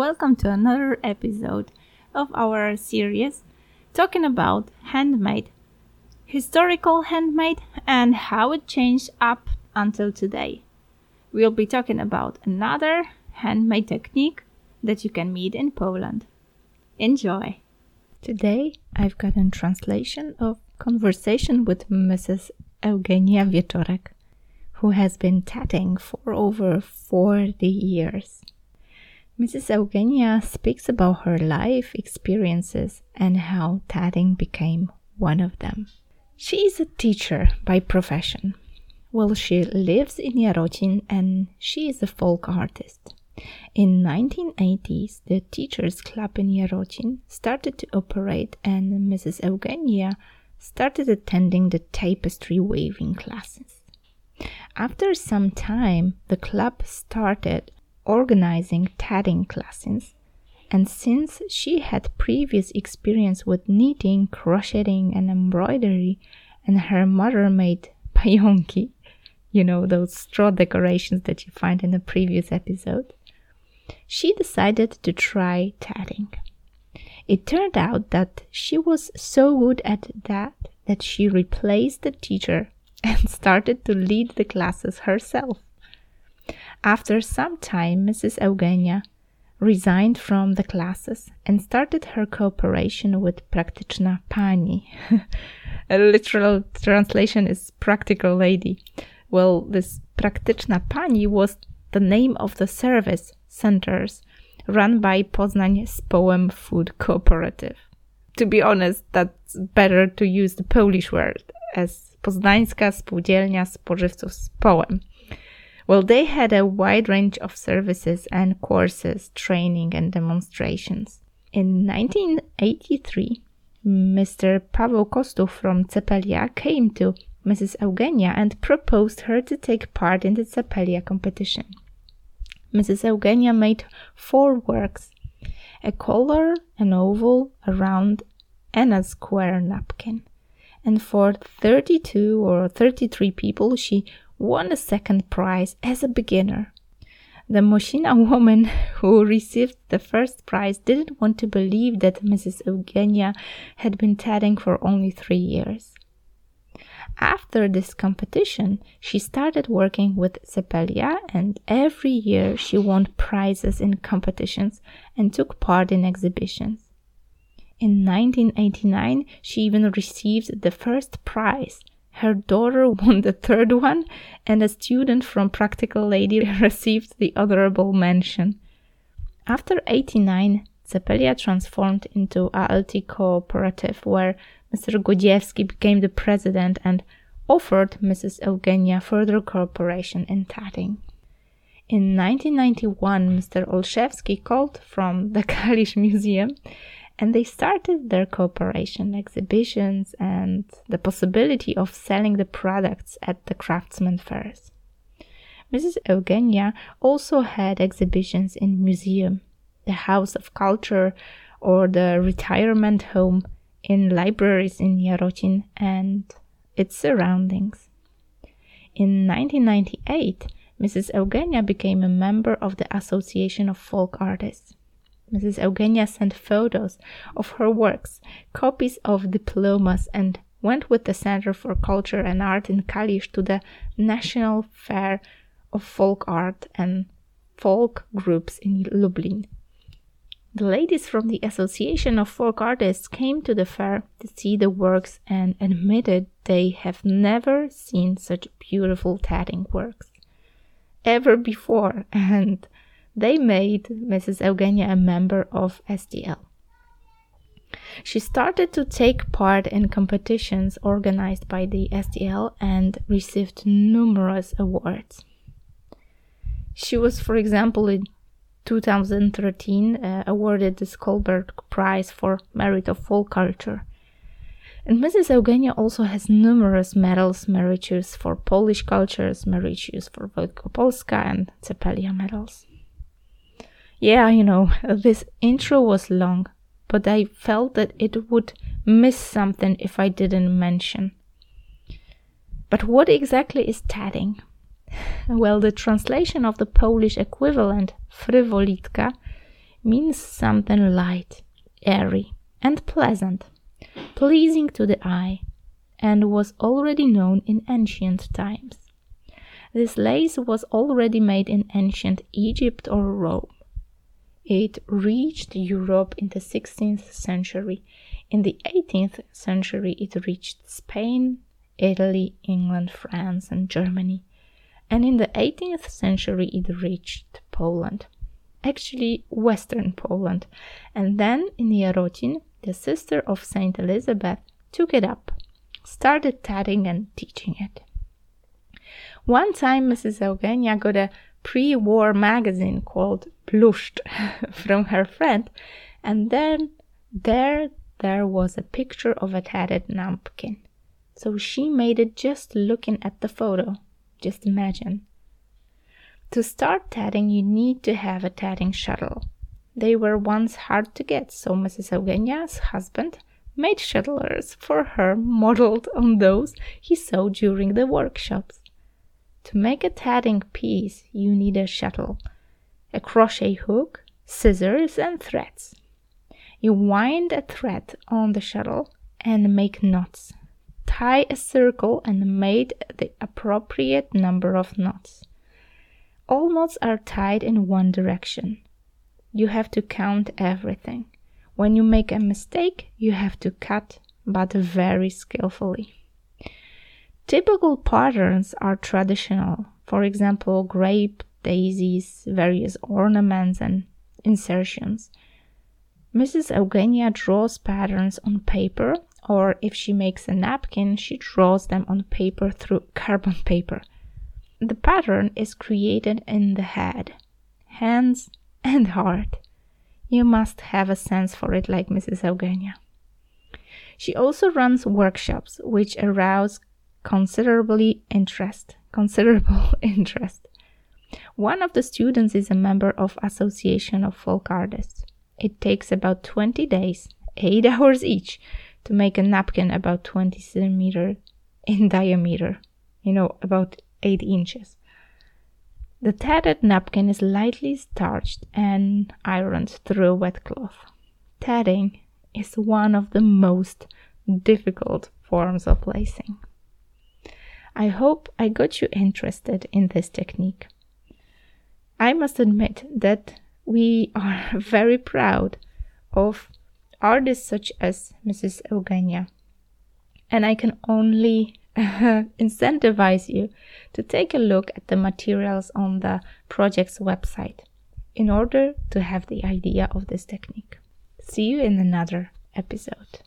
welcome to another episode of our series talking about handmade, historical handmade, and how it changed up until today. We'll be talking about another handmade technique that you can meet in Poland. Enjoy! Today I've got a translation of conversation with Mrs. Eugenia Wieczorek, who has been tatting for over 40 years. Mrs. Eugenia speaks about her life experiences and how tatting became one of them. She is a teacher by profession. Well, she lives in Jarocin and she is a folk artist. In 1980s, the Teachers Club in Jarocin started to operate and Mrs. Eugenia started attending the tapestry weaving classes. After some time, the club started organizing tatting classes. And since she had previous experience with knitting, crocheting, and embroidery, and her mother made pająki, you know, those straw decorations that you find in the previous episode, she decided to try tatting. It turned out that she was so good at that that she replaced the teacher and started to lead the classes herself. After some time, Mrs. Eugenia resigned from the classes and started her cooperation with Praktyczna Pani. A literal translation is practical lady. Well, this Praktyczna Pani was the name of the service centers run by Poznań Społem Food Cooperative. To be honest, that's better to use the Polish word as Poznańska Spółdzielnia Spożywców Społem. Well, they had a wide range of services and courses, training, and demonstrations. In 1983, Mr. Paweł Kostów from Cepelia came to Mrs. Eugenia and proposed her to take part in the Cepelia competition. Mrs. Eugenia made four works a collar, an oval, a round, and a square napkin. And for 32 or 33 people, she won a second prize as a beginner. The Mosina woman who received the first prize didn't want to believe that Mrs. Eugenia had been tatting for only three years. After this competition, she started working with Cepelia, and every year she won prizes in competitions and took part in exhibitions. In 1989, she even received the first prize her daughter won the third one, and a student from Practical Lady received the honorable mention. After 89, Cepelia transformed into ALT Cooperative, where Mr. Godziewski became the president and offered Mrs. Eugenia further cooperation in tatting. In 1991, Mr. Olszewski called from the Kalisz Museum and they started their cooperation exhibitions and the possibility of selling the products at the craftsman fairs. Mrs. Eugenia also had exhibitions in museum, the House of Culture, or the retirement home in libraries in Jarocin and its surroundings. In 1998, Mrs. Eugenia became a member of the Association of Folk Artists. Mrs. Eugenia sent photos of her works, copies of diplomas, and went with the Center for Culture and Art in Kalisz to the National Fair of Folk Art and Folk Groups in Lublin. The ladies from the Association of Folk Artists came to the fair to see the works and admitted they have never seen such beautiful tatting works ever before and they made Mrs. Eugenia a member of STL. She started to take part in competitions organized by the STL and received numerous awards. She was, for example, in 2013 uh, awarded the Kolberg Prize for Merit of Folk Culture. And Mrs. Eugenia also has numerous medals, meritorious for Polish cultures, meritorious for Wielkopolska and Cepelia medals. Yeah, you know, this intro was long, but I felt that it would miss something if I didn't mention. But what exactly is tatting? Well, the translation of the Polish equivalent frywolitka means something light, airy, and pleasant, pleasing to the eye, and was already known in ancient times. This lace was already made in ancient Egypt or Rome. It reached Europe in the 16th century. In the 18th century, it reached Spain, Italy, England, France, and Germany. And in the 18th century, it reached Poland. Actually, Western Poland. And then in Jarocin, the sister of Saint Elizabeth, took it up, started tatting and teaching it. One time, Mrs. Eugenia got a pre war magazine called Bluszcz from her friend, and then there there was a picture of a tatted napkin. So she made it just looking at the photo. Just imagine. To start tatting, you need to have a tatting shuttle. They were once hard to get, so Mrs. Eugenia's husband made shuttlers for her modeled on those he saw during the workshops. To make a tatting piece, you need a shuttle, a crochet hook, scissors, and threads. You wind a thread on the shuttle and make knots. Tie a circle and make the appropriate number of knots. All knots are tied in one direction. You have to count everything. When you make a mistake, you have to cut, but very skillfully. Typical patterns are traditional, for example, grape, daisies, various ornaments, and insertions. Mrs. Eugenia draws patterns on paper, or if she makes a napkin, she draws them on paper through carbon paper. The pattern is created in the head, hands, and heart. You must have a sense for it, like Mrs. Eugenia. She also runs workshops which arouse considerably interest, considerable interest. One of the students is a member of Association of Folk Artists. It takes about 20 days, 8 hours each, to make a napkin about 20 centimeter in diameter, you know, about 8 inches. The tatted napkin is lightly starched and ironed through a wet cloth. Tatting is one of the most difficult forms of lacing. I hope I got you interested in this technique. I must admit that we are very proud of artists such as Mrs. Eugenia, and I can only incentivize you to take a look at the materials on the project's website in order to have the idea of this technique. See you in another episode.